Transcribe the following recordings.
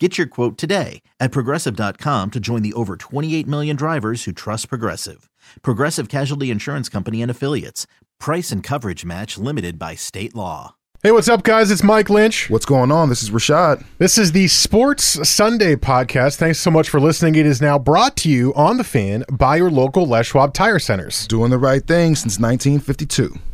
Get your quote today at progressive.com to join the over 28 million drivers who trust Progressive. Progressive Casualty Insurance Company and Affiliates. Price and coverage match limited by state law. Hey, what's up, guys? It's Mike Lynch. What's going on? This is Rashad. This is the Sports Sunday podcast. Thanks so much for listening. It is now brought to you on the fan by your local Les Schwab Tire Centers. Doing the right thing since 1952.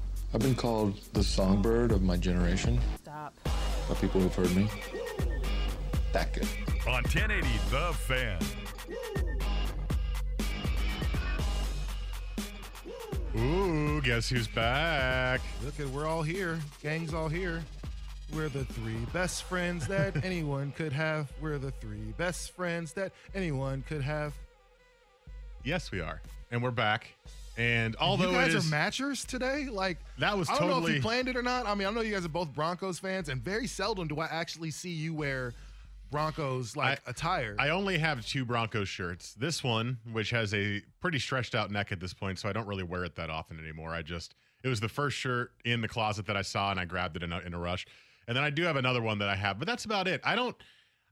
I've been called the songbird of my generation Stop. by people who've heard me. That good. On 1080 The Fan. Ooh, guess who's back? Look at we're all here. Gang's all here. We're the three best friends that anyone could have. We're the three best friends that anyone could have. Yes, we are. And we're back. And although you guys is, are matchers today, like that was I don't know if you planned it or not. I mean, I know you guys are both Broncos fans, and very seldom do I actually see you wear Broncos like attire. I only have two Broncos shirts. This one, which has a pretty stretched out neck at this point, so I don't really wear it that often anymore. I just it was the first shirt in the closet that I saw, and I grabbed it in a, in a rush. And then I do have another one that I have, but that's about it. I don't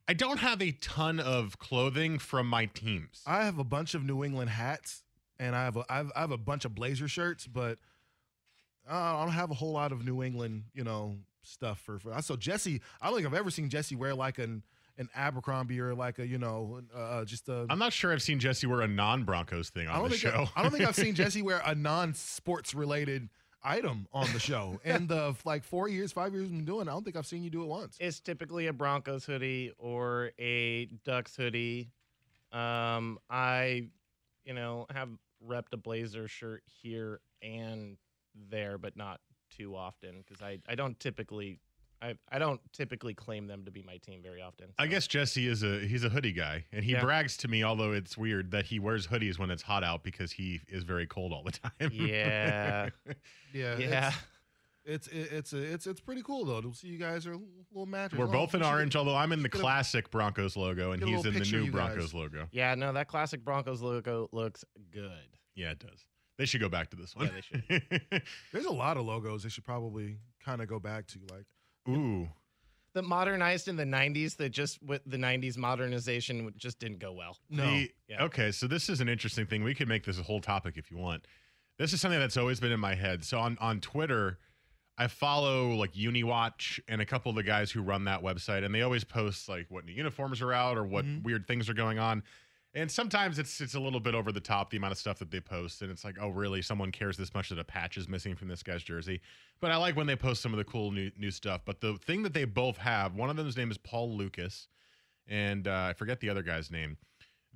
I don't have a ton of clothing from my teams. I have a bunch of New England hats, and I have a I have, I have a bunch of Blazer shirts, but uh, I don't have a whole lot of New England, you know, stuff for. for so Jesse, I don't think I've ever seen Jesse wear like an an Abercrombie or like a you know uh, just a. I'm not sure I've seen Jesse wear a non Broncos thing on the show. I, I don't think I've seen Jesse wear a non sports related item on the show. In the like four years, five years we've been doing, I don't think I've seen you do it once. It's typically a Broncos hoodie or a Ducks hoodie. Um, I, you know, have repped a Blazer shirt here and there, but not too often because I, I don't typically I, I don't typically claim them to be my team very often. I guess Jesse is a he's a hoodie guy, and he Yeah. brags to me, although it's weird that he wears hoodies when it's hot out because he is very cold all the time. Yeah. Yeah, Yeah. It's it's it, it's a, it's it's pretty cool though to see you guys are a little matches. We're Oh, both in orange, get- although I'm in the should a- classic Broncos logo, and he's in the new Broncos logo. Yeah, no, that classic Broncos logo looks good. Yeah, it does. They should go back to this one. Yeah, they should. There's a lot of logos they should probably kind of go back to. Like Ooh, The modernized in the '90s, that just with the '90s modernization just didn't go well. no, The- Yeah. Okay, so this is an interesting thing. We could make this a whole topic if you want. This is something that's always been in my head. So on on Twitter, I follow like UniWatch and a couple of the guys who run that website, and they always post like what new uniforms are out or what Mhm. weird things are going on. And sometimes it's it's a little bit over the top the amount of stuff that they post, and it's like, oh, really? Someone cares this much that a patch is missing from this guy's jersey? But I like when they post some of the cool new new stuff. But the thing that they both have, one of them's name is Paul Lukas, and uh, I forget the other guy's name.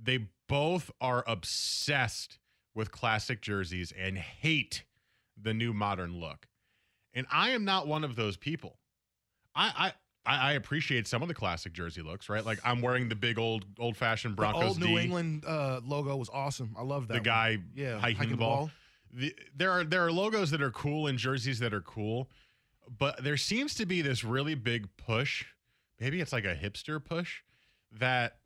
They both are obsessed with classic jerseys and hate the new modern look. And I am not one of those people. I I I appreciate some of the classic jersey looks, right? Like I'm wearing the big old old fashioned the Broncos old New D, England uh, logo was awesome. I love that. the one. guy yeah, hiking the ball. The, there are there are logos that are cool and jerseys that are cool, but there seems to be this really big push. Maybe it's like a hipster push that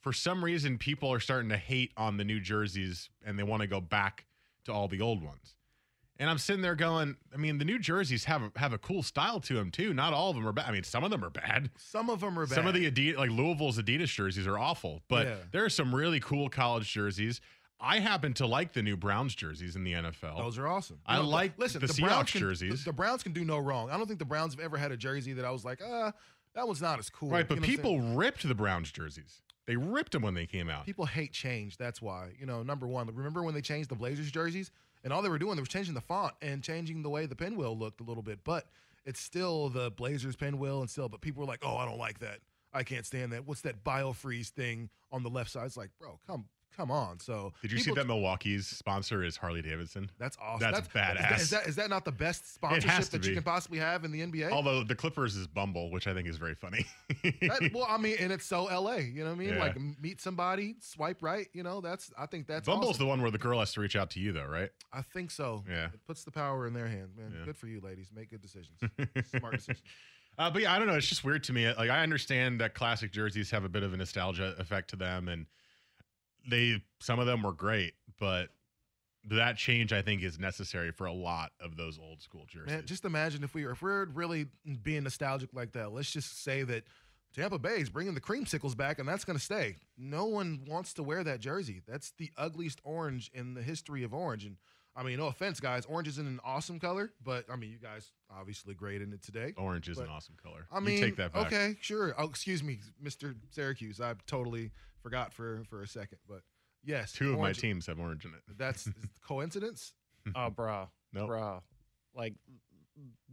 for some reason people are starting to hate on the new jerseys and they want to go back to all the old ones. And I'm sitting there going, I mean, the new jerseys have a, have a cool style to them too. Not all of them are bad. I mean, some of them are bad. Some of them are bad. Some of the Adidas, like Louisville's Adidas jerseys, are awful, but Yeah. there are some really cool college jerseys. I happen to like the new Browns jerseys in the NFL. Those are awesome. I like listen, the the, Seahawks Browns can, jerseys. The, the Browns can do no wrong. I don't think the Browns have ever had a jersey that I was like, ah, that one's not as cool. right, but You know people ripped the Browns jerseys. They ripped them when they came out. People hate change. That's why. You know, number one, remember when they changed the Blazers jerseys? And all they were doing, they were changing the font and changing the way the pinwheel looked a little bit. But it's still the Blazers pinwheel and still, but people were like, oh, I don't like that. I can't stand that. What's that biofreeze thing on the left side? It's like, bro, come come on. So Did you see that Milwaukee's sponsor is Harley Davidson? That's awesome. That's Is that, badass. is that is that not the best sponsorship that you can possibly have in the NBA? Although the Clippers is Bumble, which I think is very funny. That- well, I mean, and it's so LA. You know what I mean? Yeah. Like meet somebody, swipe right. You know, that's I think that's Bumble's awesome. the one where the girl has to reach out to you, though, right? I think so. Yeah. It puts the power in their hand, man. Yeah. Good for you, ladies. Make good decisions. Smart decisions. Uh, but yeah, I don't know. It's just weird to me. Like I understand that classic jerseys have a bit of a nostalgia effect to them, and they some of them were great, but that change I think is necessary for a lot of those old school jerseys. Man, just imagine if we were if we're really being nostalgic like that. Let's just say that Tampa Bay is bringing the creamsicles back, and that's going to stay. No one wants to wear that jersey. That's the ugliest orange in the history of orange. And I mean, no offense, guys. Orange isn't an awesome color, but I mean, you guys obviously great in it today. Orange is an awesome color. I mean, you take that back. okay, sure. Oh, excuse me, Mr. Syracuse. I totally forgot for for a second, but yes, Two of my orange- teams have orange in it. That's coincidence. Oh, bro, No, bro, like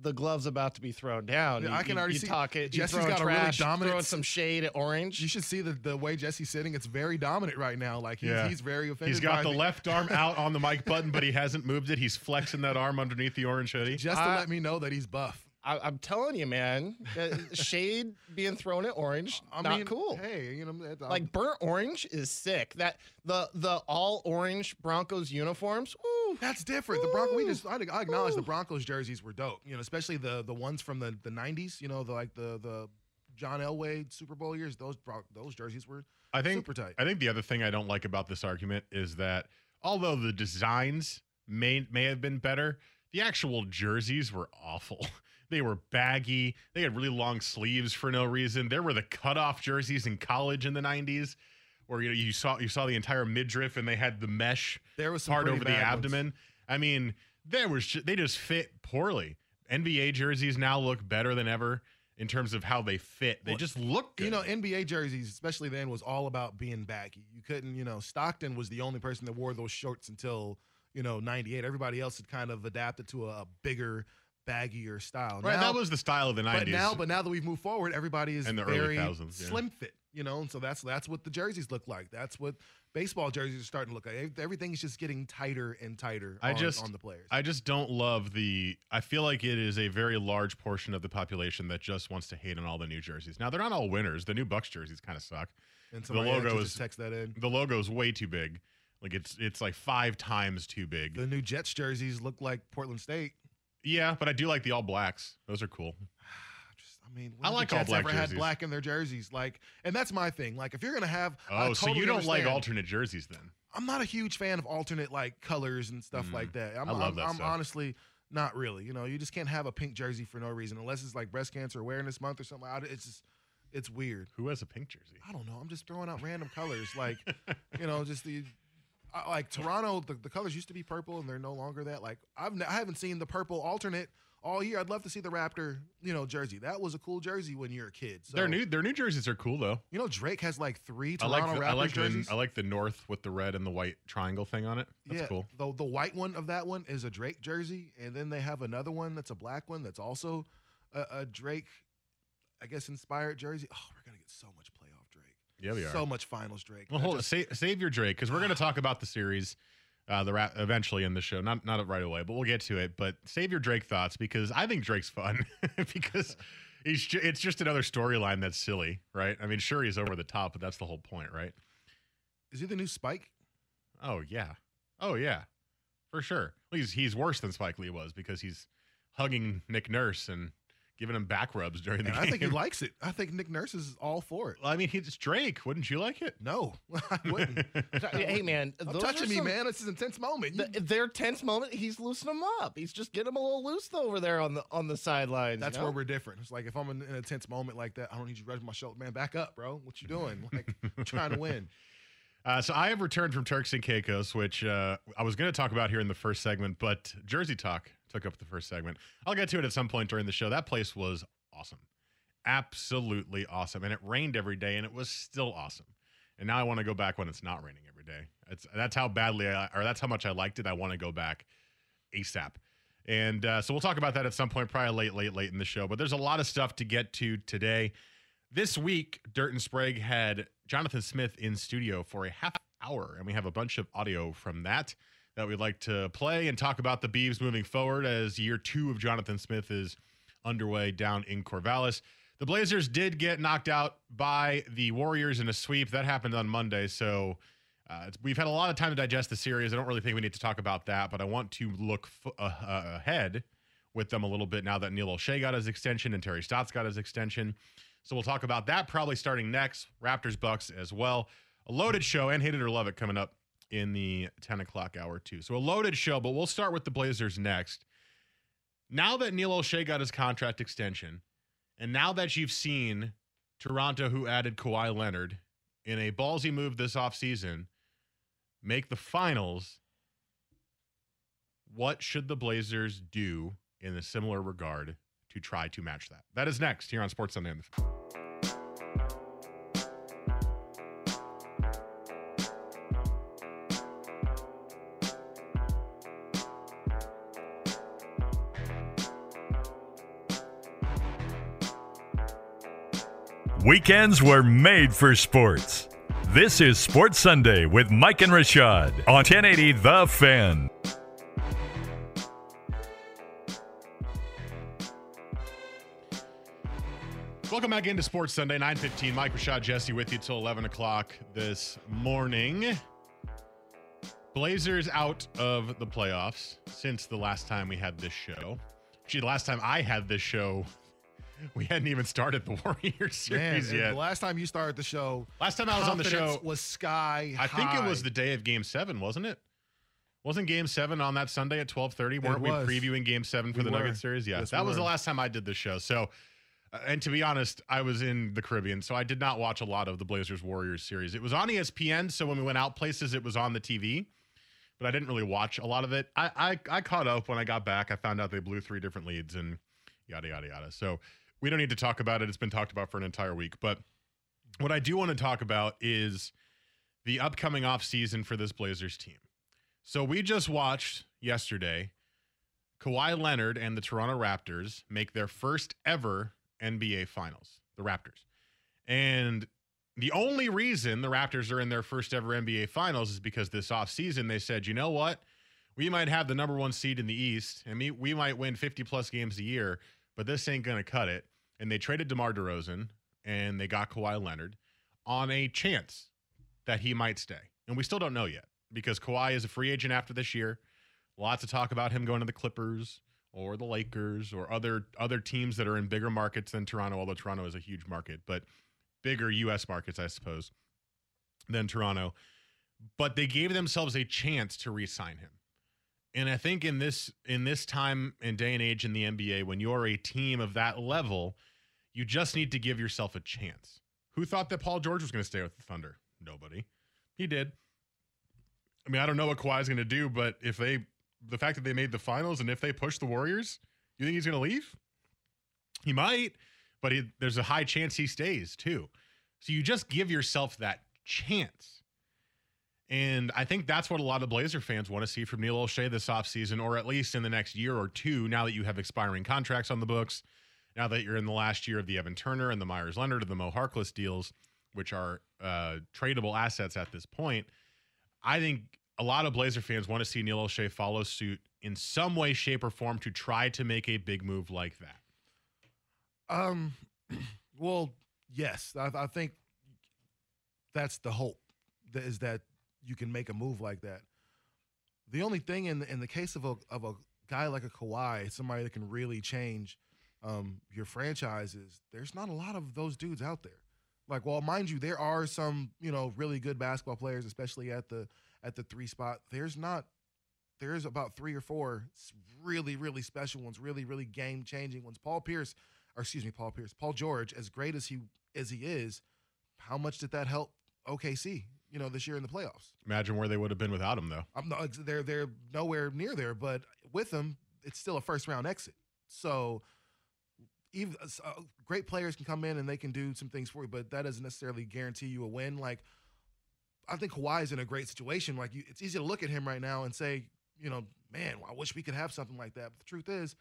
the glove's about to be thrown down. Yeah, You- I can you- already you see- talk it. Jesse's you throwing got a really trash, dominant throwing s- some shade at orange. You should see the the way Jesse's sitting. It's very dominant right now. Like he's, Yeah. he's very offended. He's got by the me. left arm out on the mic button, but he hasn't moved it. He's flexing that arm underneath the orange hoodie. just to I- let me know that he's buff. I, I'm telling you, man, uh, shade being thrown at orange, I not mean, cool. Hey, you know, that- um, Like burnt orange is sick. That the the all orange Broncos uniforms. Ooh, that's different. The Broncos. We just I, I acknowledge the Broncos jerseys were dope. You know, especially the the ones from the the '90s. You know, the like the the John Elway Super Bowl years. Those those jerseys were I think super tight. I think the other thing I don't like about this argument is that although the designs may may have been better, the actual jerseys were awful. They were baggy. They had really long sleeves for no reason. There were the cutoff jerseys in college in the '90s, where you know you saw you saw the entire midriff and they had the mesh There was part over the bad ones. abdomen. I mean, there was ju- they just fit poorly. NBA jerseys now look better than ever in terms of how they fit. They Well, just look good. You know, NBA jerseys, especially then, was all about being baggy. You couldn't, you know, Stockton was the only person that wore those shorts until, you know, 98. Everybody else had kind of adapted to a bigger, baggier style. right, Now- that was the style of the '90s. But now, but now that we've moved forward, everybody is And the early very thousands, yeah. slim fit. You know, and so that's that's what the jerseys look like. That's what baseball jerseys are starting to look like. Ev- Everything's just getting tighter and tighter. I on, just on the players. I just don't love the. I feel like it is a very large portion of the population that just wants to hate on all the new jerseys. Now they're not all winners. The new Bucks jerseys kind of suck. and the logo is- text that in. The logo is way too big. Like it's it's like five times too big. The new Jets jerseys look like Portland State. Yeah, but I do like the all blacks. Those are cool. Just, I mean, when I like all black ever had black in their jerseys. Like, and that's my thing. Like, if you're gonna have, Oh, so you don't like alternate jerseys then? I'm not a huge fan of alternate like colors and stuff Mm. like that. I'm, I love I'm, that I'm stuff. honestly not really. You know, you just can't have a pink jersey for no reason unless it's like breast cancer awareness month or something. I- It's just, it's weird. Who has a pink jersey? I don't know. I'm just throwing out random colors, like you know, just the. I- Like Toronto, the, the colors used to be purple, and they're no longer that. Like I've n- I haven't seen the purple alternate all year. I'd love to see the Raptor, you know, jersey. That was a cool jersey when you were a kid. So, their new their new jerseys are cool though. you know, Drake has like three I Toronto like the, Raptors I like jerseys. the I like the north with the red and the white triangle thing on it. That's yeah, cool. The the white one of that one is a Drake jersey, and then they have another one that's a black one that's also a, a Drake, I guess, inspired jersey. Oh, we're gonna get so much. Yeah, we are. So much finals Drake. Well, hold just- on. Sa- save your Drake because we're going to talk about the series, uh, the ra- eventually in the show. Not not right away, but we'll get to it. But save your Drake thoughts because I think Drake's fun because he's ju- it's just another storyline that's silly, right? I mean, sure he's over the top, but that's the whole point, right? Is he the new Spike? Oh yeah, oh yeah, for sure. Well, he's he's worse than Spike Lee was because he's hugging Nick Nurse and giving him back rubs during the And game. I think he likes it. I think Nick Nurse is all for it. Well, I mean, he's Drake. Wouldn't you like it? No, I wouldn't. hey man, Don't those touching me, some- man. This is an intense moment. You- th- their tense moment, he's loosening them up. He's just getting them a little loose over there on the on the sidelines. that's you know? where we're different. It's like if I'm in, in a tense moment like that, I don't need you to rub my shoulder. Man, back up, bro. What you doing? Like I'm trying to win. Uh, so I have returned from Turks and Caicos, which uh, I was going to talk about here in the first segment, but Jersey Talk took up the first segment. I'll get to it at some point during the show. That place was awesome, absolutely awesome, and it rained every day, and it was still awesome. and now I want to go back when it's not raining every day. It's that's how badly I, or that's how much I liked it. I want to go back ASAP. And uh, so we'll talk about that at some point, probably late, late, late in the show. But there's a lot of stuff to get to today. This week, Dirt and Sprague had Jonathan Smith in studio for a half hour, and we have a bunch of audio from that that we'd like to play and talk about the Beavs moving forward as year two of Jonathan Smith is underway down in Corvallis. The Blazers did get knocked out by the Warriors in a sweep. That happened on Monday, so uh, we've had a lot of time to digest the series. I don't really think we need to talk about that, but I want to look f- uh, uh, ahead with them a little bit now that Neil Olshey got his extension and Terry Stotts got his extension. So we'll talk about that probably starting next. Raptors Bucks as well. A loaded show and hate it or love it coming up in the 10 o'clock hour too. So a loaded show, but we'll start with the Blazers next. Now that Neil Olshey got his contract extension, and now that you've seen Toronto, who added Kawhi Leonard in a ballsy move this offseason, make the finals, what should the Blazers do in a similar regard to try to match that? That is next here on Sports Sunday. Weekends were made for sports. This is Sports Sunday with Mike and Rashad on 1080 The Fan. Welcome back into Sports Sunday, 915. Mike Rashad Jesse with you till 11 o'clock this morning. Blazers out of the playoffs since the last time we had this show. Actually, the last time I had this show, we hadn't even started the Warriors series Man, yet. The last time you started the show, last time I was on the show was sky. I think it was the day of Game Seven, wasn't it? Wasn't Game Seven on that Sunday at twelve thirty? Weren't we previewing Game Seven for We the were. Nuggets series? Yeah, Yes, that we was the last time I did the show. So, uh, and to be honest, I was in the Caribbean, so I did not watch a lot of the Blazers Warriors series. It was on ESPN, so when we went out places, it was on the TV, but I didn't really watch a lot of it. I I, I caught up when I got back. I found out they blew three different leads and yada yada yada. So we don't need to talk about it. It's been talked about for an entire week, but what I do want to talk about is the upcoming off season for this Blazers team. So we just watched yesterday Kawhi Leonard and the Toronto Raptors make their first ever NBA Finals, the Raptors. And the only reason the Raptors are in their first ever NBA Finals is because this offseason they said, you know what? We might have the number one seed in the East and we might win 50 plus games a year, but this ain't going to cut it. And they traded DeMar DeRozan and they got Kawhi Leonard on a chance that he might stay. And we still don't know yet because Kawhi is a free agent after this year. Lots of talk about him going to the Clippers or the Lakers or other other teams that are in bigger markets than Toronto, although Toronto is a huge market, but bigger US markets, I suppose, than Toronto. But they gave themselves a chance to re-sign him. And I think in this in this time and day and age in the NBA, when you're a team of that level, you just need to give yourself a chance. Who thought that Paul George was going to stay with the Thunder? Nobody. He did. I mean, I don't know what Kawhi's going to do, but if they, the fact that they made the finals and if they push the Warriors, you think he's going to leave? He might, but he, there's a high chance he stays too. So you just give yourself that chance. And I think that's what a lot of Blazer fans want to see from Neil Olshey this offseason, or at least in the next year or two, now that you have expiring contracts on the books, now that you're in the last year of the Evan Turner and the Meyers Leonard and the Mo Harkless deals, which are uh, tradable assets at this point. I think a lot of Blazer fans want to see Neil Olshey follow suit in some way, shape, or form to try to make a big move like that. Um, well, yes, I, I think that's the hope. Is that you can make a move like that. The only thing in the, in the case of a of a guy like a Kawhi, somebody that can really change um, your franchises, there's not a lot of those dudes out there. Like, well, mind you, there are some you know really good basketball players, especially at the at the three spot. There's not. There's about three or four really really special ones, really really game changing ones. Paul Pierce, or excuse me, Paul Pierce, Paul George, as great as he as he is, how much did that help OKC? You know, this year in the playoffs. Imagine where they would have been without him, though. I'm not, they're they're nowhere near there, but with them, it's still a first round exit. So, even uh, great players can come in and they can do some things for you, but that doesn't necessarily guarantee you a win. Like I think Kawhi is in a great situation. Like you, it's easy to look at him right now and say, you know, man, I wish we could have something like that. But the truth is,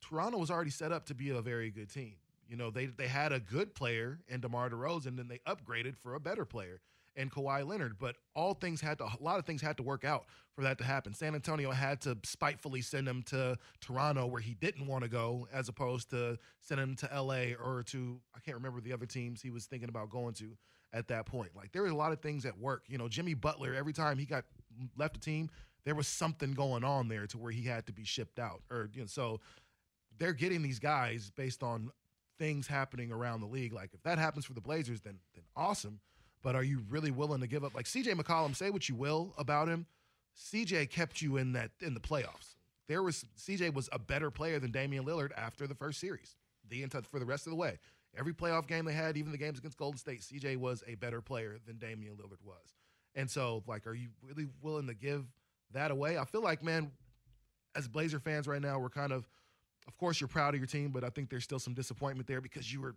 Toronto was already set up to be a very good team. You know, they they had a good player in DeMar DeRozan, and then they upgraded for a better player and Kawhi Leonard. But all things had to, a lot of things had to work out for that to happen. San Antonio had to spitefully send him to Toronto where he didn't want to go, as opposed to send him to LA or to, I can't remember the other teams he was thinking about going to at that point. Like there were a lot of things at work. You know, Jimmy Butler, every time he got left the team, there was something going on there to where he had to be shipped out. Or, you know, so they're getting these guys based on things happening around the league. Like if that happens for the Blazers, then then awesome. But are you really willing to give up? Like CJ McCollum, say what you will about him. CJ kept you in that in the playoffs. There was CJ was a better player than Damian Lillard after the first series. The entire for the rest of the way. Every playoff game they had, even the games against Golden State, CJ was a better player than Damian Lillard was. And so, like, are you really willing to give that away? I feel like, man, as Blazer fans right now, we're kind of, of course, you're proud of your team, but I think there's still some disappointment there because you were you were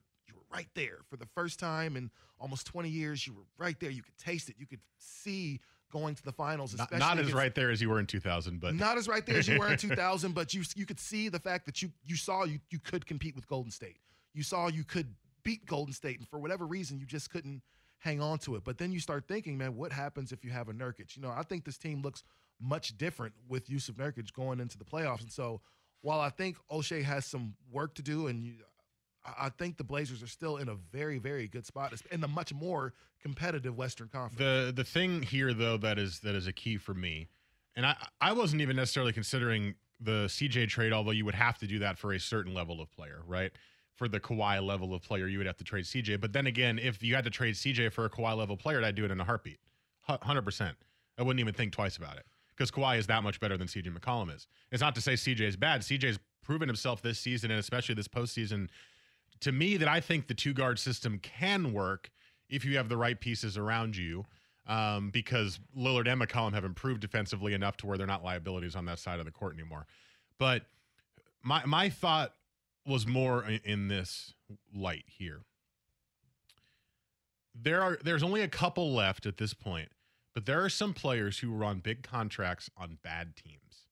right there for the first time in almost 20 years. You were right there. You could taste it. You could see going to the finals. Not, not as right there as you were in 2000, but not as right there as you were in 2000. But you you could see the fact that you you saw you you could compete with Golden State. You saw you could beat Golden State, and for whatever reason, you just couldn't hang on to it. But then you start thinking, man, what happens if you have a Nurkic? You know, I think this team looks much different with Jusuf Nurkic going into the playoffs. And so, while I think Olshey has some work to do, and you, I think the Blazers are still in a very, very good spot in the much more competitive Western Conference. The the thing here, though, that is that is a key for me, and I I wasn't even necessarily considering the CJ trade, although you would have to do that for a certain level of player, right? For the Kawhi level of player, you would have to trade CJ. But then again, if you had to trade CJ for a Kawhi level player, I'd do it in a heartbeat, hundred percent. I wouldn't even think twice about it because Kawhi is that much better than CJ McCollum is. It's not to say CJ is bad. CJ's proven himself this season and especially this postseason to me that I think the two guard system can work if you have the right pieces around you. Um, because Lillard and McCollum have improved defensively enough to where they're not liabilities on that side of the court anymore. But my my thought was more in this light here. There are there's only a couple left at this point, but there are some players who were on big contracts on bad teams.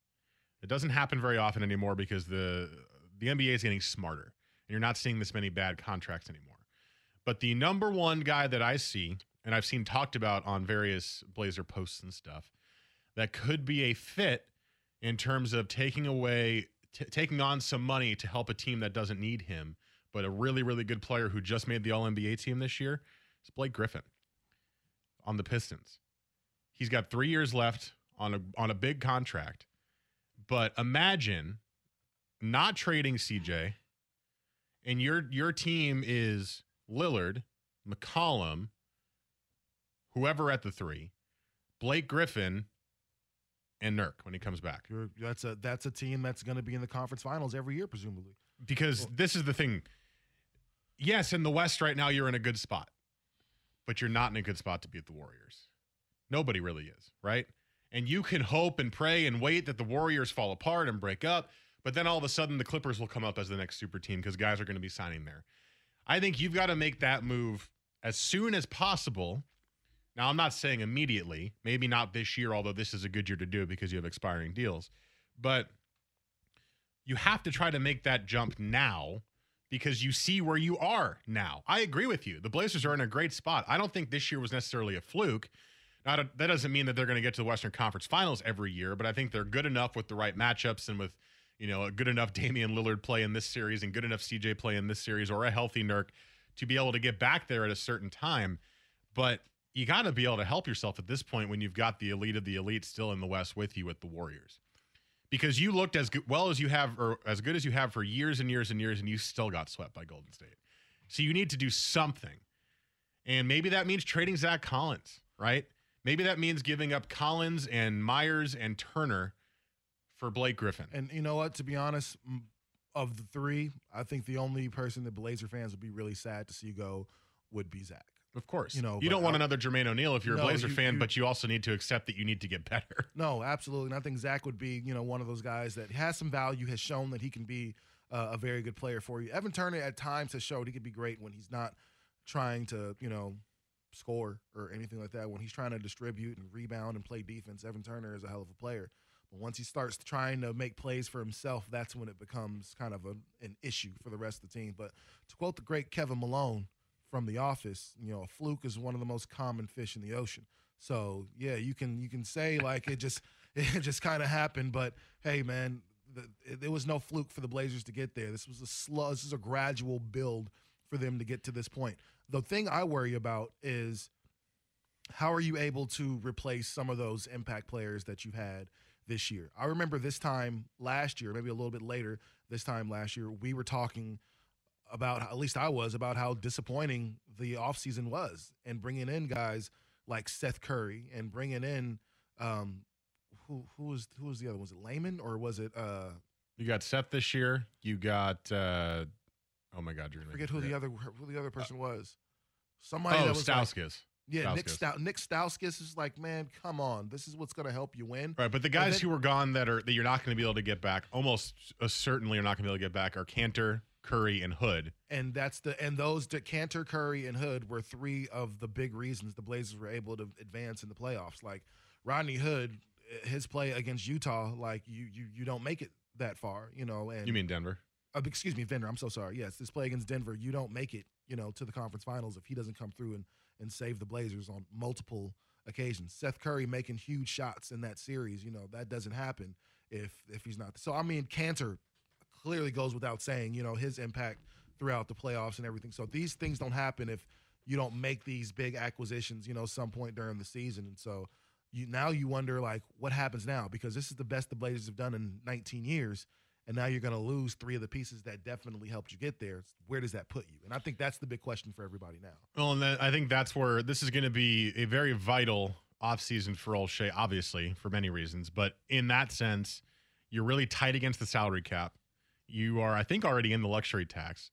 It doesn't happen very often anymore because the the NBA is getting smarter you're not seeing this many bad contracts anymore. But the number one guy that I see, and I've seen talked about on various Blazer posts and stuff, that could be a fit in terms of taking away, t- taking on some money to help a team that doesn't need him, but a really, really good player who just made the All NBA team this year is Blake Griffin on the Pistons. He's got three years left on a on a big contract, but imagine not trading CJ and your your team is Lillard, McCollum, whoever at the three, Blake Griffin, and Nurk when he comes back. You're, that's a that's a team that's going to be in the conference finals every year, presumably. Because well, this is the thing. Yes, in the West right now you're in a good spot, but you're not in a good spot to beat the Warriors. Nobody really is, right? And you can hope and pray and wait that the Warriors fall apart and break up. But then all of a sudden, the Clippers will come up as the next super team because guys are going to be signing there. I think you've got to make that move as soon as possible. Now, I'm not saying immediately, maybe not this year, although this is a good year to do because you have expiring deals. But you have to try to make that jump now because you see where you are now. I agree with you. The Blazers are in a great spot. I don't think this year was necessarily a fluke. Not a, that doesn't mean that they're going to get to the Western Conference Finals every year, but I think they're good enough with the right matchups and with you know, a good enough Damian Lillard play in this series and good enough CJ play in this series or a healthy Nurk to be able to get back there at a certain time. But you got to be able to help yourself at this point when you've got the elite of the elite still in the West with you with the Warriors. Because you looked as good, well as you have, or as good as you have for years and years and years, and you still got swept by Golden State. So you need to do something. And maybe that means trading Zach Collins, right? Maybe that means giving up Collins and Myers and Turner for Blake Griffin. And you know what? To be honest, of the three, I think the only person that Blazer fans would be really sad to see go would be Zach. Of course, you know you don't want I, another Jermaine O'Neal if you're no, a Blazer you, fan, you, but you also need to accept that you need to get better. No, absolutely. And I think Zach would be, you know, one of those guys that has some value, has shown that he can be uh, a very good player for you. Evan Turner at times has showed he could be great when he's not trying to, you know, score or anything like that. When he's trying to distribute and rebound and play defense, Evan Turner is a hell of a player. But once he starts trying to make plays for himself, that's when it becomes kind of a, an issue for the rest of the team. But to quote the great Kevin Malone from The Office, you know, a fluke is one of the most common fish in the ocean. So yeah, you can you can say like it just it just kind of happened, but hey, man, the, it, there was no fluke for the Blazers to get there. This was a slow, this is a gradual build for them to get to this point. The thing I worry about is how are you able to replace some of those impact players that you've had this year? I remember this time last year, maybe a little bit later, this time last year, we were talking about at least I was about how disappointing the offseason was and bringing in guys like Seth Curry and bringing in um, who who was who was the other? One? Was it Layman or was it? uh You got Seth this year. You got. uh Oh my God, you're gonna forget who me the other who the other person was. Somebody Oh, that was like- Stauskas. yeah, Nick Stauskas. Nick Stauskas is like, man, come on, this is what's going to help you win. Right, but the guys then- who are gone that are that you're not going to be able to get back, almost uh, certainly you're not going to be able to get back, are Kanter, Curry, and Hood. and that's the and those that Kanter, Curry, and Hood were three of the big reasons the Blazers were able to advance in the playoffs. Like Rodney Hood, eh, his play against Utah, like you you you don't make it that far, you know. And You mean Denver? uh, excuse me, Denver. I'm so sorry. Yes, this play against Denver, you don't make it, you know, to the conference finals if he doesn't come through and and save the Blazers on multiple occasions. Seth Curry making huge shots in that series, you know, that doesn't happen if if he's not. So I mean, Kanter clearly goes without saying, you know, his impact throughout the playoffs and everything. So these things don't happen if you don't make these big acquisitions, you know, some point during the season. And so you now you wonder like what happens now because this is the best the Blazers have done in 19 years and now you're going to lose three of the pieces that definitely helped you get there. Where does that put you? And I think that's the big question for everybody now. Well, and then I think that's where this is going to be a very vital offseason for Olshey, obviously, for many reasons. But in that sense, you're really tight against the salary cap. You are, I think, already in the luxury tax.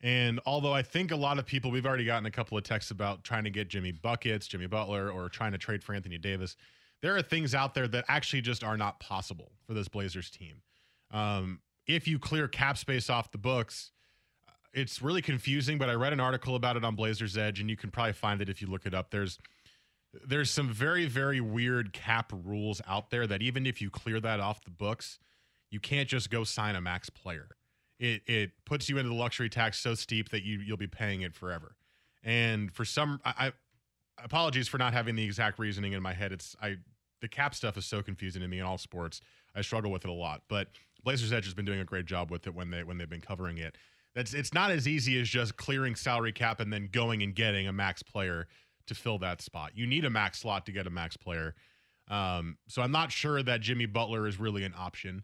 And although I think a lot of people, we've already gotten a couple of texts about trying to get Jimmy Buckets, Jimmy Butler, or trying to trade for Anthony Davis. There are things out there that actually just are not possible for this Blazers team. Um, if you clear cap space off the books, it's really confusing, but I read an article about it on Blazers Edge, and you can probably find it if you look it up. There's there's some very very weird cap rules out there that even if you clear that off the books, you can't just go sign a max player. It it puts you into the luxury tax so steep that you you'll be paying it forever. And for some, I, I apologies for not having the exact reasoning in my head. It's I the cap stuff is so confusing to me in all sports. I struggle with it a lot, but Blazers Edge has been doing a great job with it when they when they've been covering it. That's it's not as easy as just clearing salary cap and then going and getting a max player to fill that spot. You need a max slot to get a max player. Um, so I'm not sure that Jimmy Butler is really an option.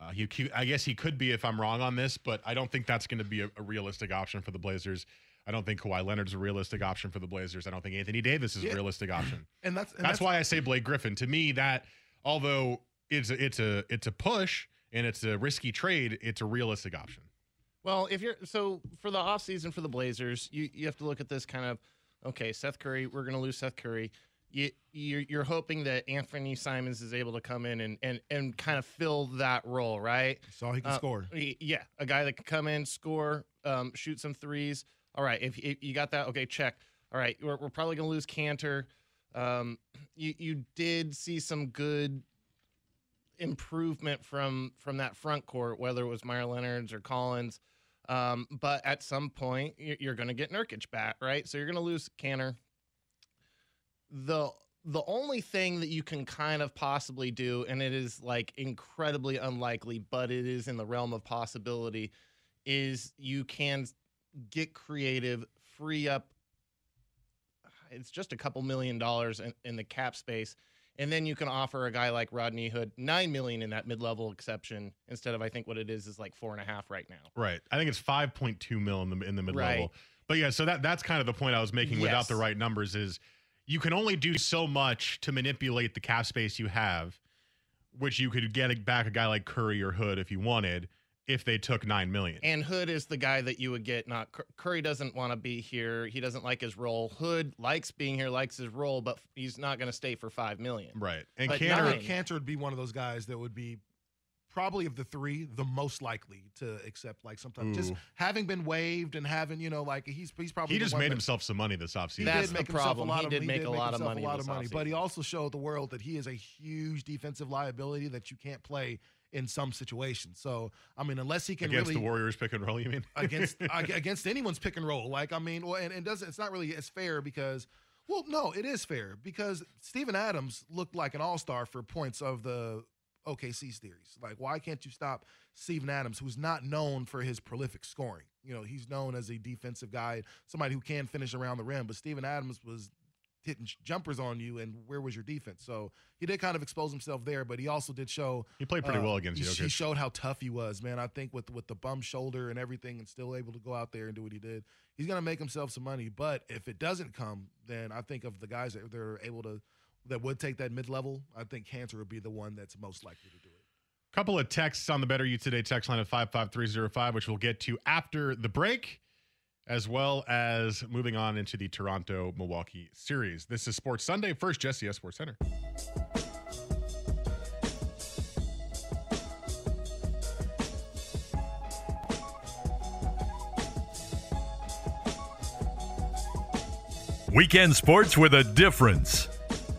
Uh, he, he- I guess he could be if I'm wrong on this, but I don't think that's going to be a, a realistic option for the Blazers. I don't think Kawhi Leonard's a realistic option for the Blazers. I don't think Anthony Davis is Yeah. a realistic option. And that's and that's, why I say Blake Griffin. To me, that although it's a, it's a it's a push and it's a risky trade, it's a realistic option. Well, if you're so for the offseason for the Blazers, you, you have to look at this kind of okay, Seth Curry, we're going to lose Seth Curry. You, you're, you're hoping that Anthony Simons is able to come in and, and, and kind of fill that role, right? So he can Uh, score. Yeah, a guy that can come in, score, um, shoot some threes. All right, if, if you got that, okay, check. All right, we're, we're probably going to lose Kanter. Um, you you did see some good improvement from from that front court, whether it was Meyer Leonard's or Collins. Um, but at some point, you're, going to get Nurkic back, right? So you're going to lose Kanter. The the only thing that you can kind of possibly do, and it is like incredibly unlikely, but it is in the realm of possibility, is you can get creative, free up. It's just a couple million dollars in, in the cap space, and then you can offer a guy like Rodney Hood nine million in that mid-level exception instead of I think what it is is like four and a half right now. Right. I think it's 5.2 mil in the in the mid level. Right. But yeah, so that that's kind of the point I was making without the right numbers is you can only do so much to manipulate the cap space you have, which you could get back a guy like Curry or Hood if you wanted, if they took nine million. And Hood is the guy that you would get. Not Curry doesn't want to be here. He doesn't like his role. Hood likes being here, likes his role, but he's not going to stay for five million. right. And But Kanter nine- Kanter, Kanter would be one of those guys that would be probably of the three, the most likely to accept like sometimes just mm. having been waived and having you know like he's he's probably He just made that- himself some money this offseason. He That's did the make himself problem. a lot He of did make a lot of money a lot of money, but he also showed the world that he is a huge defensive liability that you can't play in some situations. So I mean, unless he can Against really the Warriors pick and roll, you mean? against against anyone's pick and roll. Like I mean, well, and it doesn't. It's not really as fair because. Well, no, it is fair because Steven Adams looked like an all-star for points of the OKC series. Like, why can't you stop Steven Adams, who's not known for his prolific scoring? You know, he's known as a defensive guy, somebody who can finish around the rim. But Steven Adams was hitting jumpers on you, and where was your defense? So he did kind of expose himself there, but he also did show He played pretty uh, well against he, Jokic. he showed how tough he was, man. I think with with the bum shoulder and everything, and still able to go out there and do what he did, he's gonna make himself some money. But if it doesn't come, then I think of the guys that they're able to that would take that mid level. I think Kanter would be the one that's most likely to do it. Couple of texts on the Better You Today text line of 55305, which we'll get to after the break, as well as moving on into the Toronto Milwaukee series. This is Sports Sunday. First, Jesse S. Sports Center. Weekend sports with a difference.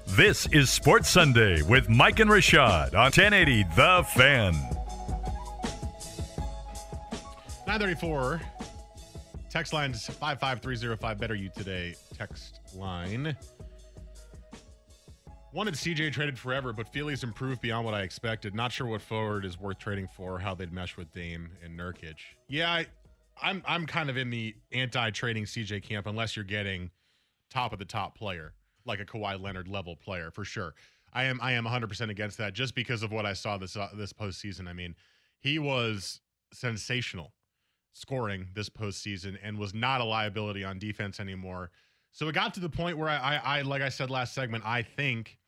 This is Sports Sunday with Mike and Rashad on 1080 The Fan. 934. Text lines 55305. Better You Today text line. Wanted CJ traded forever, but Feely's improved beyond what I expected. Not sure what forward is worth trading for, how they'd mesh with Dame and Nurkic. Yeah, I, I'm I'm kind of in the anti-trading CJ camp unless you're getting top of the top player, like a Kawhi Leonard level player for sure. I am I am 100% against that just because of what I saw this uh, this postseason. I mean, he was sensational scoring this postseason and was not a liability on defense anymore. So it got to the point where I, I, I like I said last segment, I think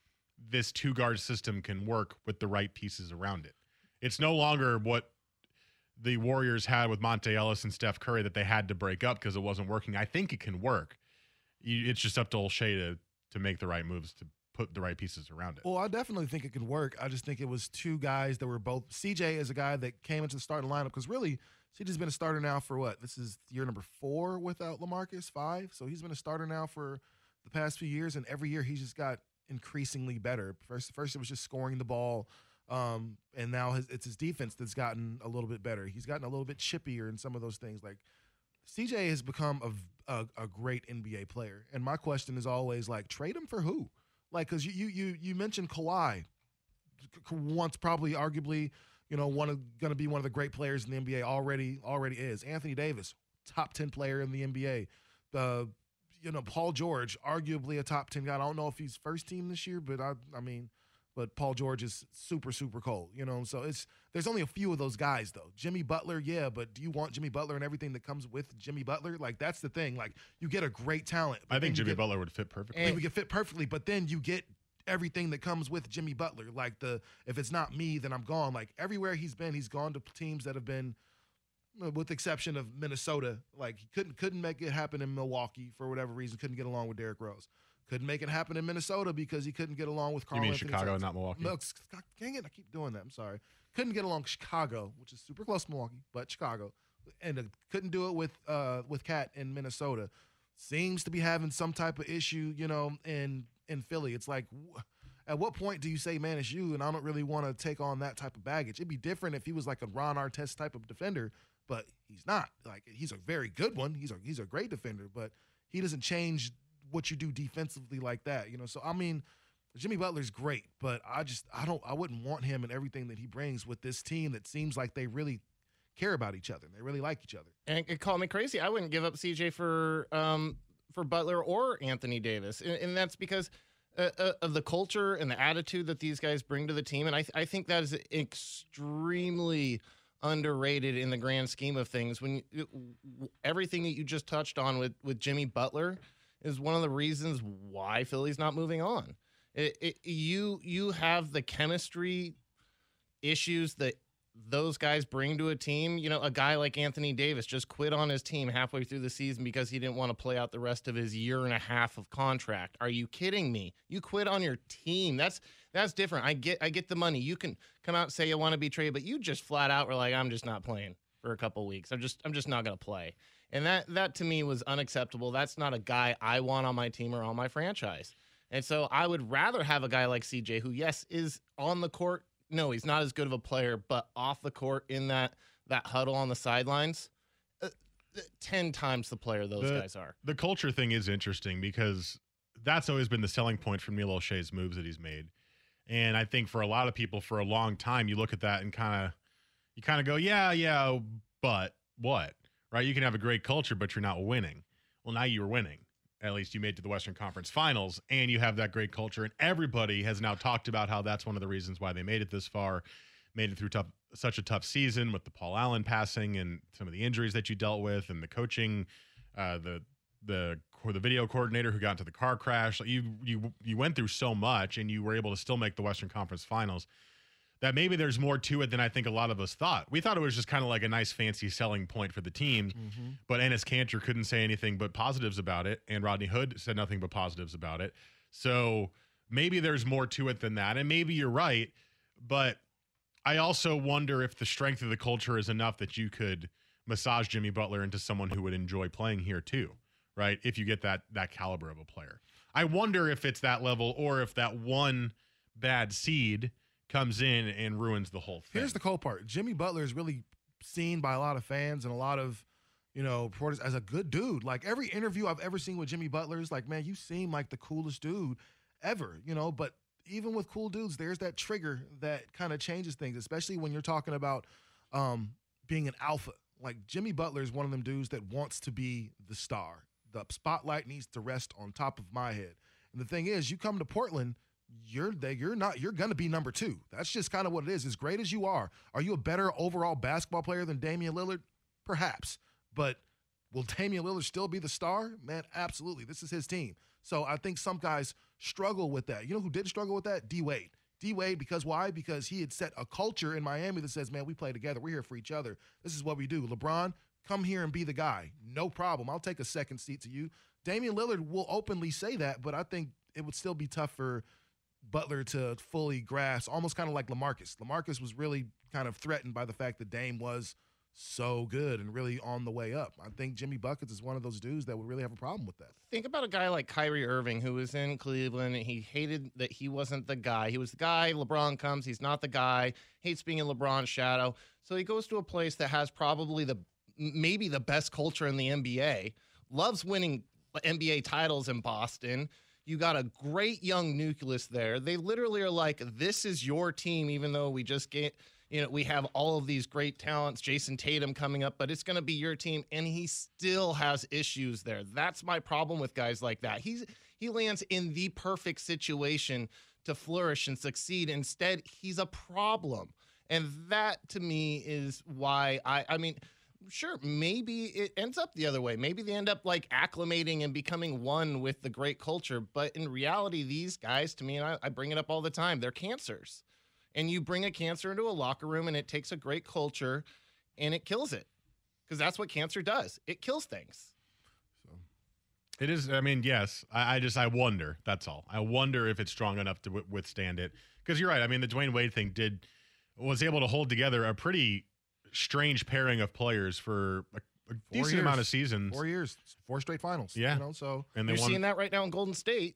this two guard system can work with the right pieces around it. It's no longer what the Warriors had with Monta Ellis and Steph Curry that they had to break up because it wasn't working. I think it can work. It's just up to Olshey to to make the right moves to put the right pieces around it. Well, I definitely think it could work. I just think it was two guys that were both. CJ is a guy that came into the starting lineup because really, CJ's been a starter now for what? This is year number four without LaMarcus, five. So he's been a starter now for the past few years, and every year he's just got increasingly better. First, first it was just scoring the ball, um, and now his, it's his defense that's gotten a little bit better. He's gotten a little bit chippier in some of those things. Like CJ has become a, a, a great NBA player, and my question is always like, trade him for who? Like, because you you you mentioned Kawhi, once probably arguably, you know, one of going to be one of the great players in the NBA already already is. Anthony Davis, top ten player in the NBA. The you know Paul George, arguably a top ten guy. I don't know if he's first team this year, but I I mean, but Paul George is super super cold. You know, so it's there's only a few of those guys though. Jimmy Butler, yeah, but do you want Jimmy Butler and everything that comes with Jimmy Butler? Like that's the thing. Like you get a great talent. I think Jimmy get- Butler would fit perfectly. he would get fit perfectly, but then you get everything that comes with Jimmy Butler. Like the if it's not me, then I'm gone. Like everywhere he's been, he's gone to teams that have been, uh, with the exception of Minnesota. Like he couldn't couldn't make it happen in Milwaukee for whatever reason. Couldn't get along with Derrick Rose. Couldn't make it happen in Minnesota because he couldn't get along with You Karl. mean Anthony Chicago, Towns. not Milwaukee? No, dang it! I keep doing that. I'm sorry. Couldn't get along Chicago, which is super close to Milwaukee, but Chicago, and uh, couldn't do it with uh with Cat in Minnesota. Seems to be having some type of issue, you know, in in Philly. It's like, at what point do you say, "Man, it's you"? And I don't really want to take on that type of baggage. It'd be different if he was like a Ron Artest type of defender, but he's not. Like he's a very good one. He's a he's a great defender, but he doesn't change what you do defensively like that. You know, so I mean. Jimmy Butler's great, but I just I don't I wouldn't want him and everything that he brings with this team that seems like they really care about each other. and They really like each other. And it called me crazy. I wouldn't give up CJ for um for Butler or Anthony Davis, and, and that's because uh, uh, of the culture and the attitude that these guys bring to the team. And I I think that is extremely underrated in the grand scheme of things. When you, everything that you just touched on with with Jimmy Butler is one of the reasons why Philly's not moving on. It, it, you you have the chemistry issues that those guys bring to a team. You know, a guy like Anthony Davis just quit on his team halfway through the season because he didn't want to play out the rest of his year and a half of contract. Are you kidding me? You quit on your team. That's that's different. I get I get the money. You can come out and say you want to be traded, but you just flat out were like, I'm just not playing for a couple weeks. I'm just I'm just not gonna play. And that that to me was unacceptable. That's not a guy I want on my team or on my franchise. And so I would rather have a guy like CJ who, yes, is on the court. No, he's not as good of a player, but off the court in that that huddle on the sidelines, uh, uh, ten times the player those The- guys are. The culture thing is interesting because that's always been the selling point for Neil Olshey's moves that he's made. And I think for a lot of people for a long time, you look at that and kind of you kind of go, yeah, yeah, but what? Right? You can have a great culture, but you're not winning. Well, now you're winning. At least you made to the Western Conference Finals, and you have that great culture. And everybody has now talked about how that's one of the reasons why they made it this far, made it through tough, such a tough season with the Paul Allen passing and some of the injuries that you dealt with, and the coaching, uh, the the the video coordinator who got into the car crash. You you you went through so much, and you were able to still make the Western Conference Finals. That maybe there's more to it than I think a lot of us thought. We thought it was just kind of like a nice fancy selling point for the team, mm-hmm. but Enes Kanter couldn't say anything but positives about it, and Rodney Hood said nothing but positives about it. So maybe there's more to it than that, and maybe you're right. But I also wonder if the strength of the culture is enough that you could massage Jimmy Butler into someone who would enjoy playing here too, right? If you get that that caliber of a player, I wonder if it's that level or if that one bad seed comes in and ruins the whole thing. Here's the cool part: Jimmy Butler is really seen by a lot of fans and a lot of you know reporters as a good dude. Like every interview I've ever seen with Jimmy Butler is like, man, you seem like the coolest dude ever. You know, but even with cool dudes, there's that trigger that kind of changes things, especially when you're talking about um, being an alpha. Like Jimmy Butler is one of them dudes that wants to be the star. The spotlight needs to rest on top of my head. And the thing is, you come to Portland, you're they, you're not you're to be number 2. That's just kind of what it is. As great as you are, are you a better overall basketball player than Damian Lillard? Perhaps. But will Damian Lillard still be the star? Man, absolutely. This is his team. So I think some guys struggle with that. You know who did struggle with that? D Wade. D Wade, because why? Because he had set a culture in Miami that says, man, we play together. We're here for each other. This is what we do. LeBron, come here and be the guy. No problem. I'll take a second seat to you. Damian Lillard will openly say that, but I think it would still be tough for Butler to fully grasp, almost kind of like LaMarcus. LaMarcus was really kind of threatened by the fact that Dame was so good and really on the way up. I think Jimmy Buckets is one of those dudes that would really have a problem with that. Think about a guy like Kyrie Irving who was in Cleveland. And he hated that he wasn't the guy. He was the guy. LeBron comes. He's not the guy. Hates being in LeBron's shadow. So he goes to a place that has probably the maybe the best culture in the NBA. Loves winning NBA titles in Boston. You got a great young nucleus there. They literally are like, this is your team, even though we just get, you know, we have all of these great talents, Jayson Tatum coming up, but it's going to be your team. And he still has issues there. That's my problem with guys like that. He's, he lands in the perfect situation to flourish and succeed. Instead, he's a problem. And that to me is why I, I mean, sure, maybe it ends up the other way. Maybe they end up like acclimating and becoming one with the great culture. But in reality, these guys, to me, and I, I bring it up all the time, they're cancers. And you bring a cancer into a locker room and it takes a great culture and it kills it. Because that's what cancer does it kills things. It is. I mean, yes. I, I just I wonder. That's all. I wonder if it's strong enough to w- withstand it. Because you're right. I mean, the Dwyane Wade thing did was able to hold together a pretty strange pairing of players for a, a decent years. amount of seasons. Four years, four straight finals. Yeah. You know, so and they You're won. seeing that right now in Golden State.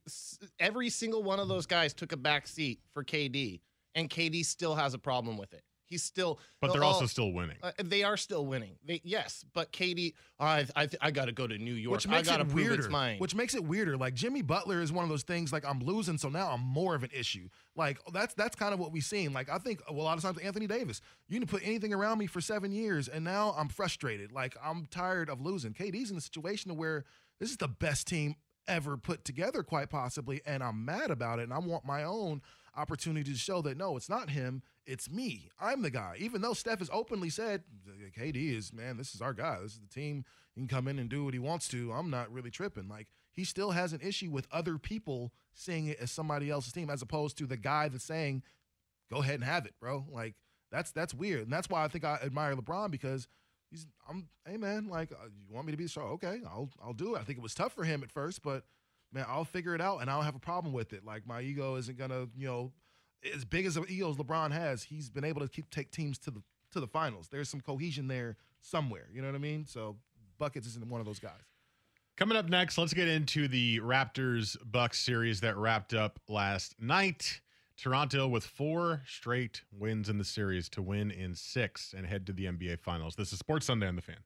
Every single one of those guys took a back seat for KD, and KD still has a problem with it. He's still, but they're all- also still winning. Uh, they are still winning. They, yes, but KD, I, I, I got to go to New York. which makes I got to it prove weirder. it's mine. Which makes it weirder. Like Jimmy Butler is one of those things. Like I'm losing, so now I'm more of an issue. Like that's that's kind of what we've seen. Like I think well, a lot of times Anthony Davis, you didn't put anything around me for seven years, and now I'm frustrated. Like I'm tired of losing. KD's in a situation where this is the best team ever put together, quite possibly, and I'm mad about it, and I want my own opportunity to show that no, it's not him, it's me. I'm the guy. Even though Steph has openly said, KD is, man, this is our guy. This is the team. He can come in and do what he wants to. I'm not really tripping. Like, he still has an issue with other people seeing it as somebody else's team as opposed to the guy that's saying, go ahead and have it, bro. Like, That's that's weird, and that's why I think I admire LeBron because he's I'm hey man, like uh, you want me to be so okay, I'll I'll do it. I think it was tough for him at first, but man, I'll figure it out, and I don't have a problem with it. Like my ego isn't gonna you know as big as ego LeBron has, he's been able to keep take teams to the to the finals. There's some cohesion there somewhere. You know what I mean? So buckets isn't one of those guys. Coming up next, let's get into the Raptors Bucks series that wrapped up last night. Toronto with four straight wins in the series to win in six and head to the NBA Finals. This is Sports Sunday on the Fan.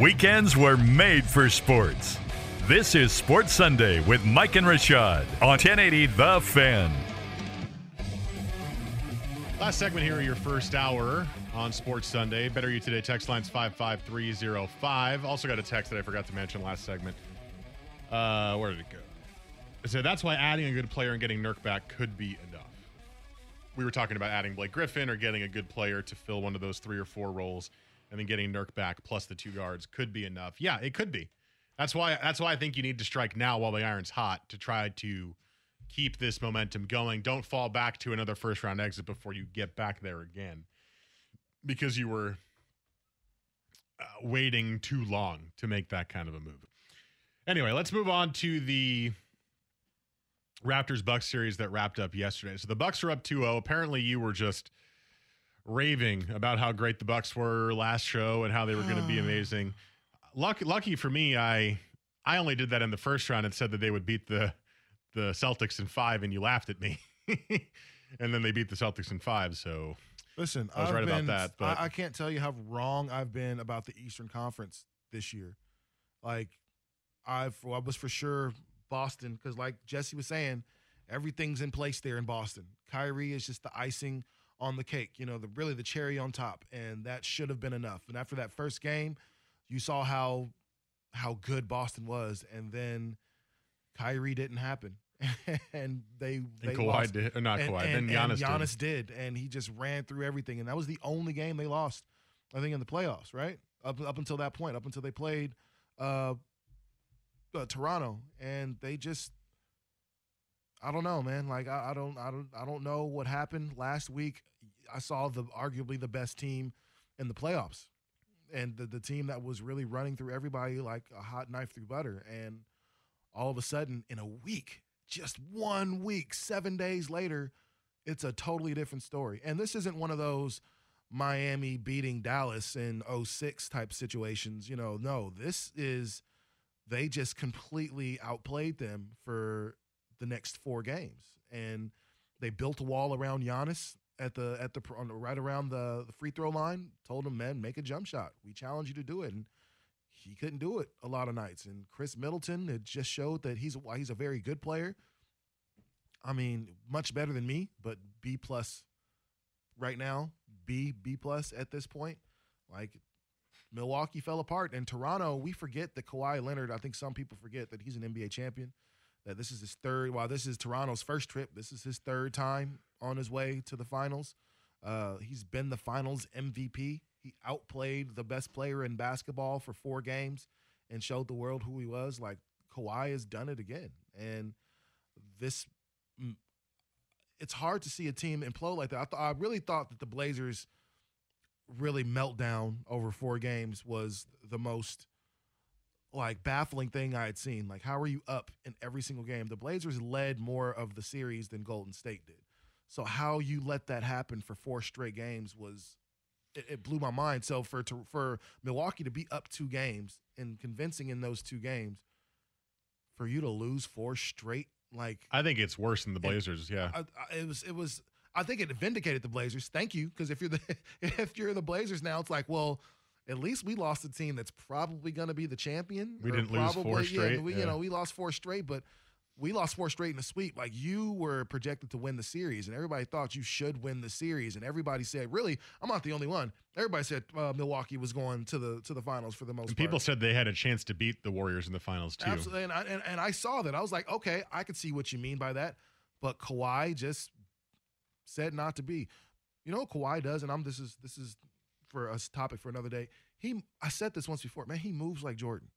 Weekends were made for sports. This is Sports Sunday with Mike and Rashad on 1080 The Fan. Last segment here, of your first hour on Sports Sunday. Better You Today text lines 55305. Also got a text that I forgot to mention last segment. Uh, where did it go? It said that's why adding a good player and getting Nurk back could be enough. We were talking about adding Blake Griffin or getting a good player to fill one of those three or four roles, and then getting Nurk back plus the two guards could be enough. Yeah, it could be. That's why. That's why I think you need to strike now while the iron's hot to try to keep this momentum going. Don't fall back to another first round exit before you get back there again because you were uh, waiting too long to make that kind of a move. Anyway, let's move on to the Raptors Bucks series that wrapped up yesterday. So the Bucks are up 2-0. Apparently you were just raving about how great the Bucks were last show and how they were going to be amazing. Lucky lucky for me, I I only did that in the first round and said that they would beat the the Celtics in 5 and you laughed at me. and then they beat the Celtics in 5, so Listen, I was I've right about that, but- I, I can't tell you how wrong I've been about the Eastern Conference this year. Like, I've I was for sure Boston because, like Jesse was saying, everything's in place there in Boston. Kyrie is just the icing on the cake, you know, the really the cherry on top, and that should have been enough. And after that first game, you saw how how good Boston was, and then Kyrie didn't happen. and they they Kawhi lost. did- or not and, Kawhi, and, then and Giannis did. Did, and he just ran through everything, and that was the only game they lost. I think in the playoffs, right? Up up until that point, up until they played uh, uh Toronto, and they just I don't know, man. Like I, I don't I don't I don't know what happened last week. I saw the arguably the best team in the playoffs. And the, the team that was really running through everybody like a hot knife through butter. And all of a sudden, in a week, just one week, seven days later, it's a totally different story. And this isn't one of those Miami beating Dallas in 06 type situations. You know, no, this is they just completely outplayed them for the next four games. And they built a wall around Giannis at the at the right around the, the free throw line. Told him, man, make a jump shot. We challenge you to do it, and he couldn't do it a lot of nights. And Khris Middleton, it just showed that he's a, he's a very good player. I mean, much better than me, but B plus right now, B B plus at this point. Like Milwaukee fell apart, and Toronto. We forget that Kawhi Leonard. I think some people forget that he's an NBA champion. That this is his third. While this is Toronto's first trip, this is his third time on his way to the finals. Uh, he's been the finals MVP. He outplayed the best player in basketball for four games and showed the world who he was. Like Kawhi has done it again, and this it's hard to see a team implode like that. I, th- I really thought that the Blazers really meltdown over four games was the most like baffling thing I had seen. Like, how are you up in every single game? The Blazers led more of the series than Golden State did. So how you let that happen for four straight games was it, it blew my mind. So for to, for Milwaukee to be up two games and convincing in those two games, for you to lose four straight, like I think it's worse than the Blazers. Yeah. I, I, it was it was I think it vindicated the Blazers. Thank you, because if you're the if you're the Blazers now, it's like, well, at least we lost a team that's probably going to be the champion. We didn't lose four probably- yeah, straight, we, yeah. You know, we lost four straight, but we lost four straight in the sweep. Like you were projected to win the series, and everybody thought you should win the series, and everybody said, really, I'm not the only one. Everybody said uh, Milwaukee was going to the to the finals for the most And part. people said they had a chance to beat the Warriors in the finals too. Absolutely, and I, and, and I saw that. I was like, okay, I could see what you mean by that, but Kawhi just said not to be. You know what Kawhi does, and I'm this is this is for a topic for another day. He I said this once before, man. He moves like Jordan.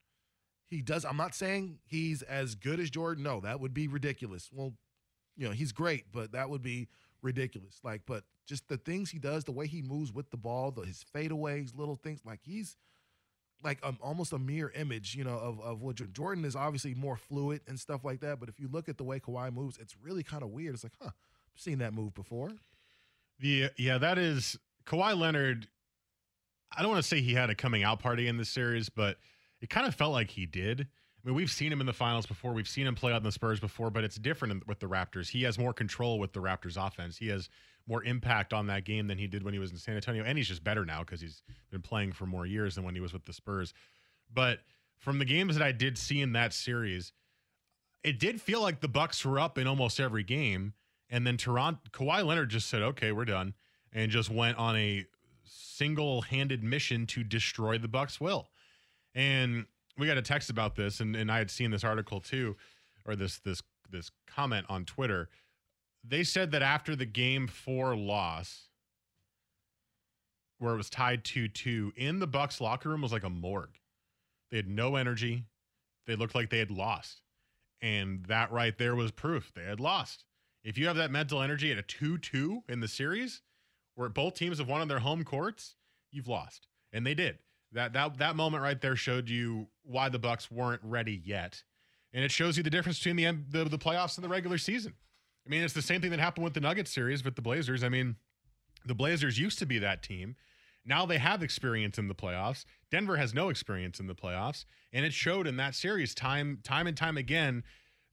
he does. I'm not saying he's as good as Jordan. No, that would be ridiculous. Well, you know, he's great, but that would be ridiculous. Like, but just the things he does, the way he moves with the ball, the, his fadeaways, little things, like he's like um, almost a mirror image, you know, of, of what Jordan, Jordan is obviously more fluid and stuff like that. But if you look at the way Kawhi moves, it's really kind of weird. It's like, huh, I've seen that move before. The yeah, that is Kawhi Leonard. I don't want to say he had a coming out party in this series, but it kind of felt like he did. I mean, we've seen him in the finals before. We've seen him play on the Spurs before, but it's different with the Raptors. He has more control with the Raptors offense. He has more impact on that game than he did when he was in San Antonio, and he's just better now because he's been playing for more years than when he was with the Spurs. But from the games that I did see in that series, it did feel like the Bucks were up in almost every game, and then Toronto Kawhi Leonard just said, "Okay, we're done," and just went on a single-handed mission to destroy the Bucks' will. And we got a text about this, and, and I had seen this article too, or this this this comment on Twitter. They said that after the game four loss, where it was tied 2-2, in the Bucks locker room was like a morgue. They had no energy. They looked like they had lost. And that right there was proof they had lost. If you have that mental energy at a 2-2 in the series, where both teams have won on their home courts, you've lost. And they did. That that that moment right there showed you why the Bucks weren't ready yet, and it shows you the difference between the end, the, the playoffs and the regular season. I mean, it's the same thing that happened with the Nuggets series with the Blazers. I mean, the Blazers used to be that team. Now they have experience in the playoffs. Denver has no experience in the playoffs, and it showed in that series time time and time again.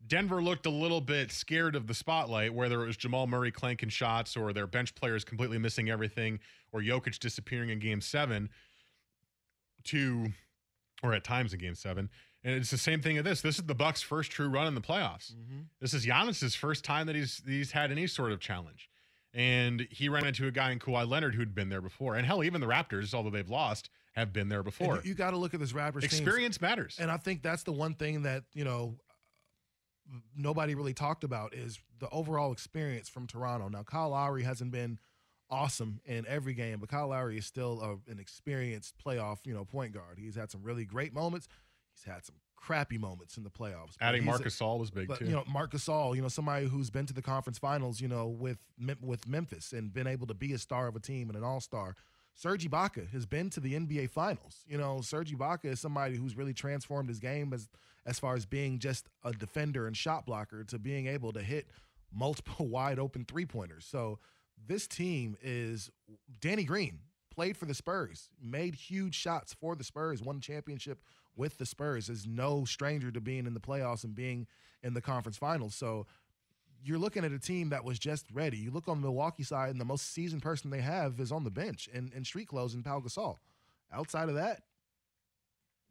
Denver looked a little bit scared of the spotlight, whether it was Jamal Murray clanking shots or their bench players completely missing everything or Jokic disappearing in game seven to or at times in game seven. And it's the same thing of this. This is the Bucks' first true run in the playoffs. Mm-hmm. This is Giannis's first time that he's he's had any sort of challenge. And he ran into a guy in Kawhi Leonard who'd been there before. And hell, even the Raptors, although they've lost, have been there before. And you got to look at this Raptors experience teams. matters. And I think that's the one thing that, you know, nobody really talked about is the overall experience from Toronto. Now, Kyle Lowry hasn't been awesome in every game, but Kyle Lowry is still a, an experienced playoff, you know, point guard. He's had some really great moments. He's had some crappy moments in the playoffs. Adding Marcus Gasol was big but, too. You know, Marcus Gasol, you know, somebody who's been to the conference finals, you know, with with Memphis and been able to be a star of a team and an all star. Serge Ibaka has been to the NBA Finals. You know, Serge Ibaka is somebody who's really transformed his game as as far as being just a defender and shot blocker to being able to hit multiple wide open three pointers. So this team is Danny Green played for the Spurs, made huge shots for the Spurs, won championship with the Spurs, is no stranger to being in the playoffs and being in the conference finals. So you're looking at a team that was just ready. You look on the Milwaukee side, and the most seasoned person they have is on the bench in, in street clothes and Pau Gasol. Outside of that,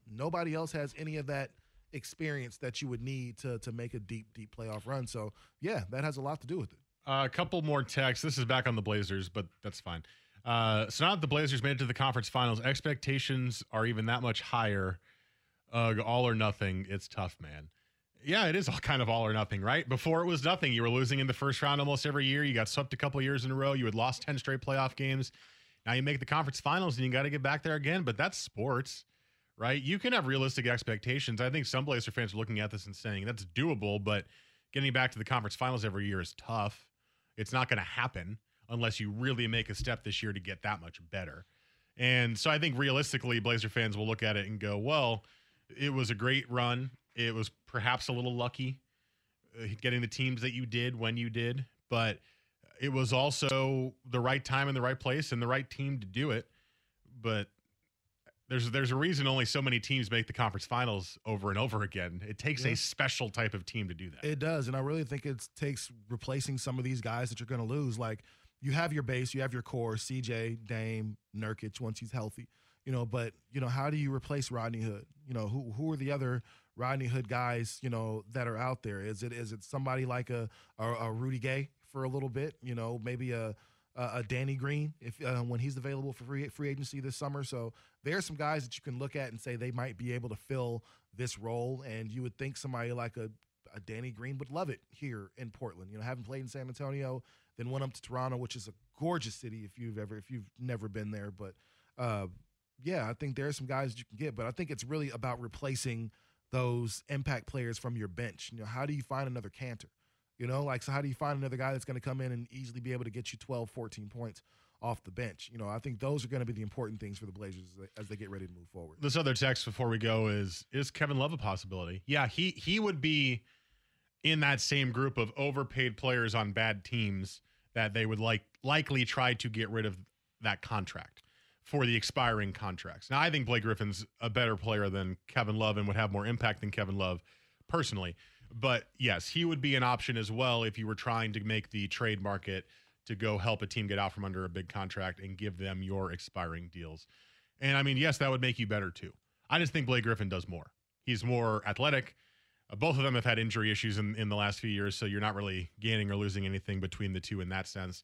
nobody else has any of that experience that you would need to to make a deep, deep playoff run. So yeah, that has a lot to do with it. Uh, a couple more texts. This is back on the Blazers, but that's fine. Uh, so now that the Blazers made it to the conference finals, expectations are even that much higher. All or nothing. It's tough, man. Yeah, it is all kind of all or nothing, right? Before it was nothing. You were losing in the first round almost every year. You got swept a couple years in a row. You had lost 10 straight playoff games. Now you make the conference finals and you got to get back there again, but that's sports, right? You can have realistic expectations. I think some Blazer fans are looking at this and saying that's doable, but getting back to the conference finals every year is tough. It's not going to happen unless you really make a step this year to get that much better. And so I think realistically, Blazer fans will look at it and go, well, it was a great run. It was perhaps a little lucky uh, getting the teams that you did when you did, but it was also the right time and the right place and the right team to do it. But there's there's a reason only so many teams make the conference finals over and over again. It takes yeah. a special type of team to do that. It does, and I really think it takes replacing some of these guys that you're going to lose. Like you have your base, you have your core, CJ, Dame, Nurkic once he's healthy. You know, but you know, how do you replace Rodney Hood? You know, who who are the other Rodney Hood guys? You know, that are out there? Is it is it somebody like a a, a Rudy Gay for a little bit? You know, maybe a a Danny Green if uh, when he's available for free free agency this summer. So there are some guys that you can look at and say they might be able to fill this role, and you would think somebody like a, a Danny Green would love it here in Portland. You know, having played in San Antonio, then went up to Toronto, which is a gorgeous city if you've ever if you've never been there. But uh, yeah, I think there are some guys you can get, but I think it's really about replacing those impact players from your bench. You know, how do you find another Kanter? You know, like so how do you find another guy that's going to come in and easily be able to get you 12, 14 points off the bench? You know, I think those are going to be the important things for the Blazers as they, as they get ready to move forward. This other text before we go is is Kevin Love a possibility? Yeah, he he would be in that same group of overpaid players on bad teams that they would like likely try to get rid of that contract for the expiring contracts. Now, I think Blake Griffin's a better player than Kevin Love and would have more impact than Kevin Love personally. But yes, he would be an option as well if you were trying to make the trade market to go help a team get out from under a big contract and give them your expiring deals. And I mean, yes, that would make you better too. I just think Blake Griffin does more. He's more athletic. Uh, both of them have had injury issues in, in the last few years, so you're not really gaining or losing anything between the two in that sense.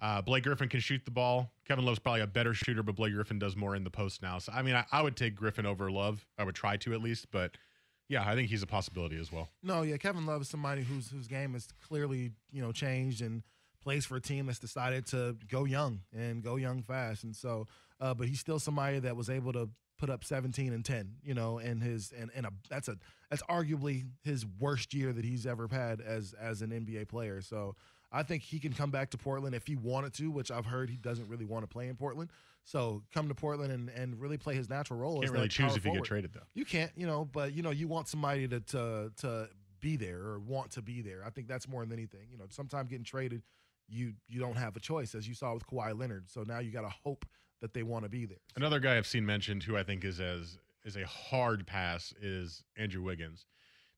Uh, Blake Griffin can shoot the ball. Kevin Love's probably a better shooter, but Blake Griffin does more in the post now. So, I mean, I, I would take Griffin over Love. I would try to at least, but yeah, I think he's a possibility as well. No, yeah, Kevin Love is somebody whose whose game has clearly you know changed and plays for a team that's decided to go young and go young fast, and so, uh, but he's still somebody that was able to put up 17 and 10, you know, and his and and a that's a that's arguably his worst year that he's ever had as as an NBA player. So I think he can come back to Portland if he wanted to, which I've heard he doesn't really want to play in Portland. So come to Portland and, and really play his natural role. Can't as really choose if you get traded though. You can't, you know, but you know, you want somebody to to to be there or want to be there. I think that's more than anything. You know, sometimes getting traded, you you don't have a choice, as you saw with Kawhi Leonard. So now you got to hope that they want to be there. Another guy I've seen mentioned who I think is as is a hard pass is Andrew Wiggins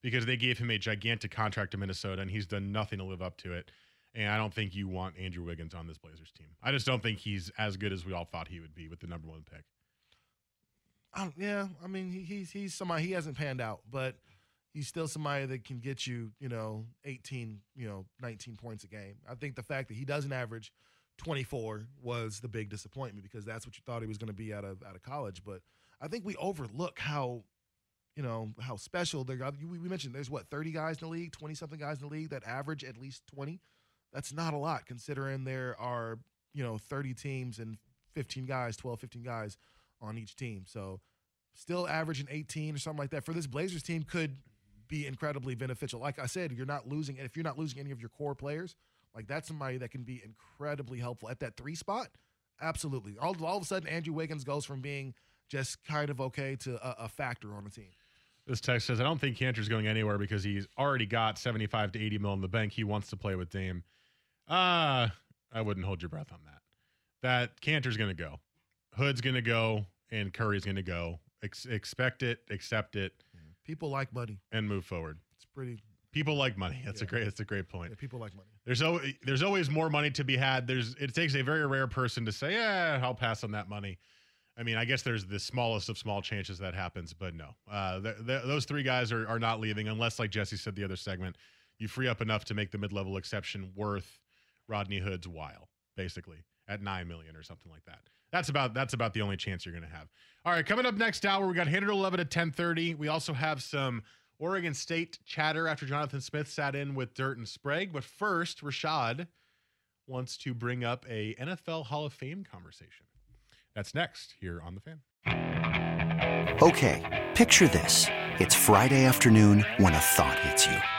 because they gave him a gigantic contract to Minnesota and he's done nothing to live up to it. And I don't think you want Andrew Wiggins on this Blazers team. I just don't think he's as good as we all thought he would be with the number one pick. I yeah, I mean, he, he's he's somebody he hasn't panned out, but he's still somebody that can get you, you know, 18, you know, 19 points a game. I think the fact that he doesn't average 24 was the big disappointment because that's what you thought he was going to be out of out of college. But I think we overlook how, you know, how special they're. We we mentioned there's what 30 guys in the league, 20 something guys in the league that average at least 20. That's not a lot considering there are you know 30 teams and 15 guys, 12, 15 guys on each team. So still averaging 18 or something like that for this Blazers team could be incredibly beneficial. Like I said, you're not losing if you're not losing any of your core players, like that's somebody that can be incredibly helpful at that three spot. Absolutely. All, all of a sudden, Andrew Wiggins goes from being just kind of okay to a, a factor on the team. This text says, I don't think Kanter's going anywhere because he's already got 75 to 80 mil in the bank. He wants to play with Dame. Uh, I wouldn't hold your breath on that. That Kanter's going to go. Hood's going to go, and Curry's going to go. Ex- expect it, accept it, People like money. and move forward. It's pretty. People like money. That's a great. That's a great point. Yeah, people like money. There's always there's always more money to be had. There's it takes a very rare person to say, "Yeah, I'll pass on that money." I mean, I guess there's the smallest of small chances that happens, but no, uh, th- th- those three guys are are not leaving unless, like Jesse said the other segment, you free up enough to make the mid level exception worth Rodney Hood's while, basically at nine million or something like that. That's about that's about the only chance you're going to have. All right, coming up next hour, we got Hater eleven at ten thirty. We also have some Oregon State chatter after Jonathan Smith sat in with Dirt and Sprague. But first, Rashad wants to bring up a NFL Hall of Fame conversation. That's next here on the Fan. Okay, picture this. It's Friday afternoon when a thought hits you.